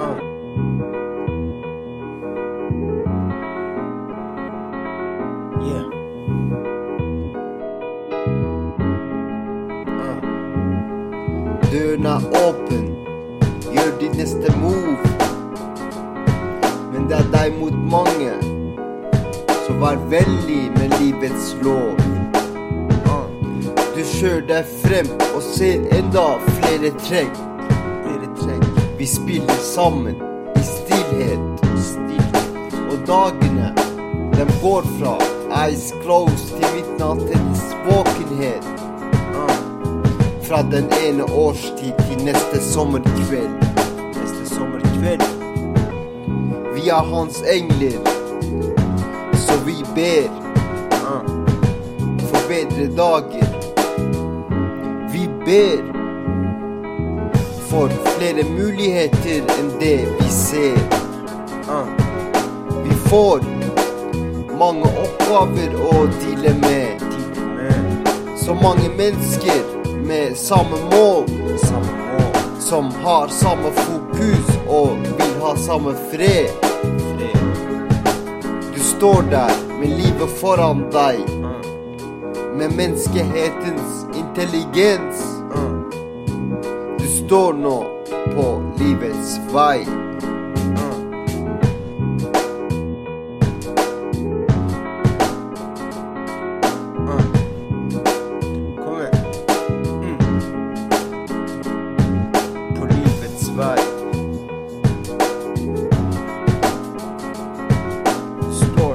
Uh. Døren er åpen, gjør din neste move. Men det er deg mot mange, så vær veldig med livets lov. Uh. Du kjører deg frem og ser enda flere trekk. Vi spiller sammen i stillhet. Og dagene, de går fra eyes closed til midnattens våkenhet. Fra den ene årstid til neste sommerkveld. Neste sommerkveld. Vi er hans engler, så vi ber for bedre dager. Vi ber for flere muligheter enn det vi ser. Uh. vi får mange oppgaver å deale med. Så mange mennesker med samme mål. Som har samme fokus og vil ha samme fred. Du står der med livet foran deg. Med menneskehetens intelligens. Du står nå på livets vei. Kom igjen. På livets vei. Du står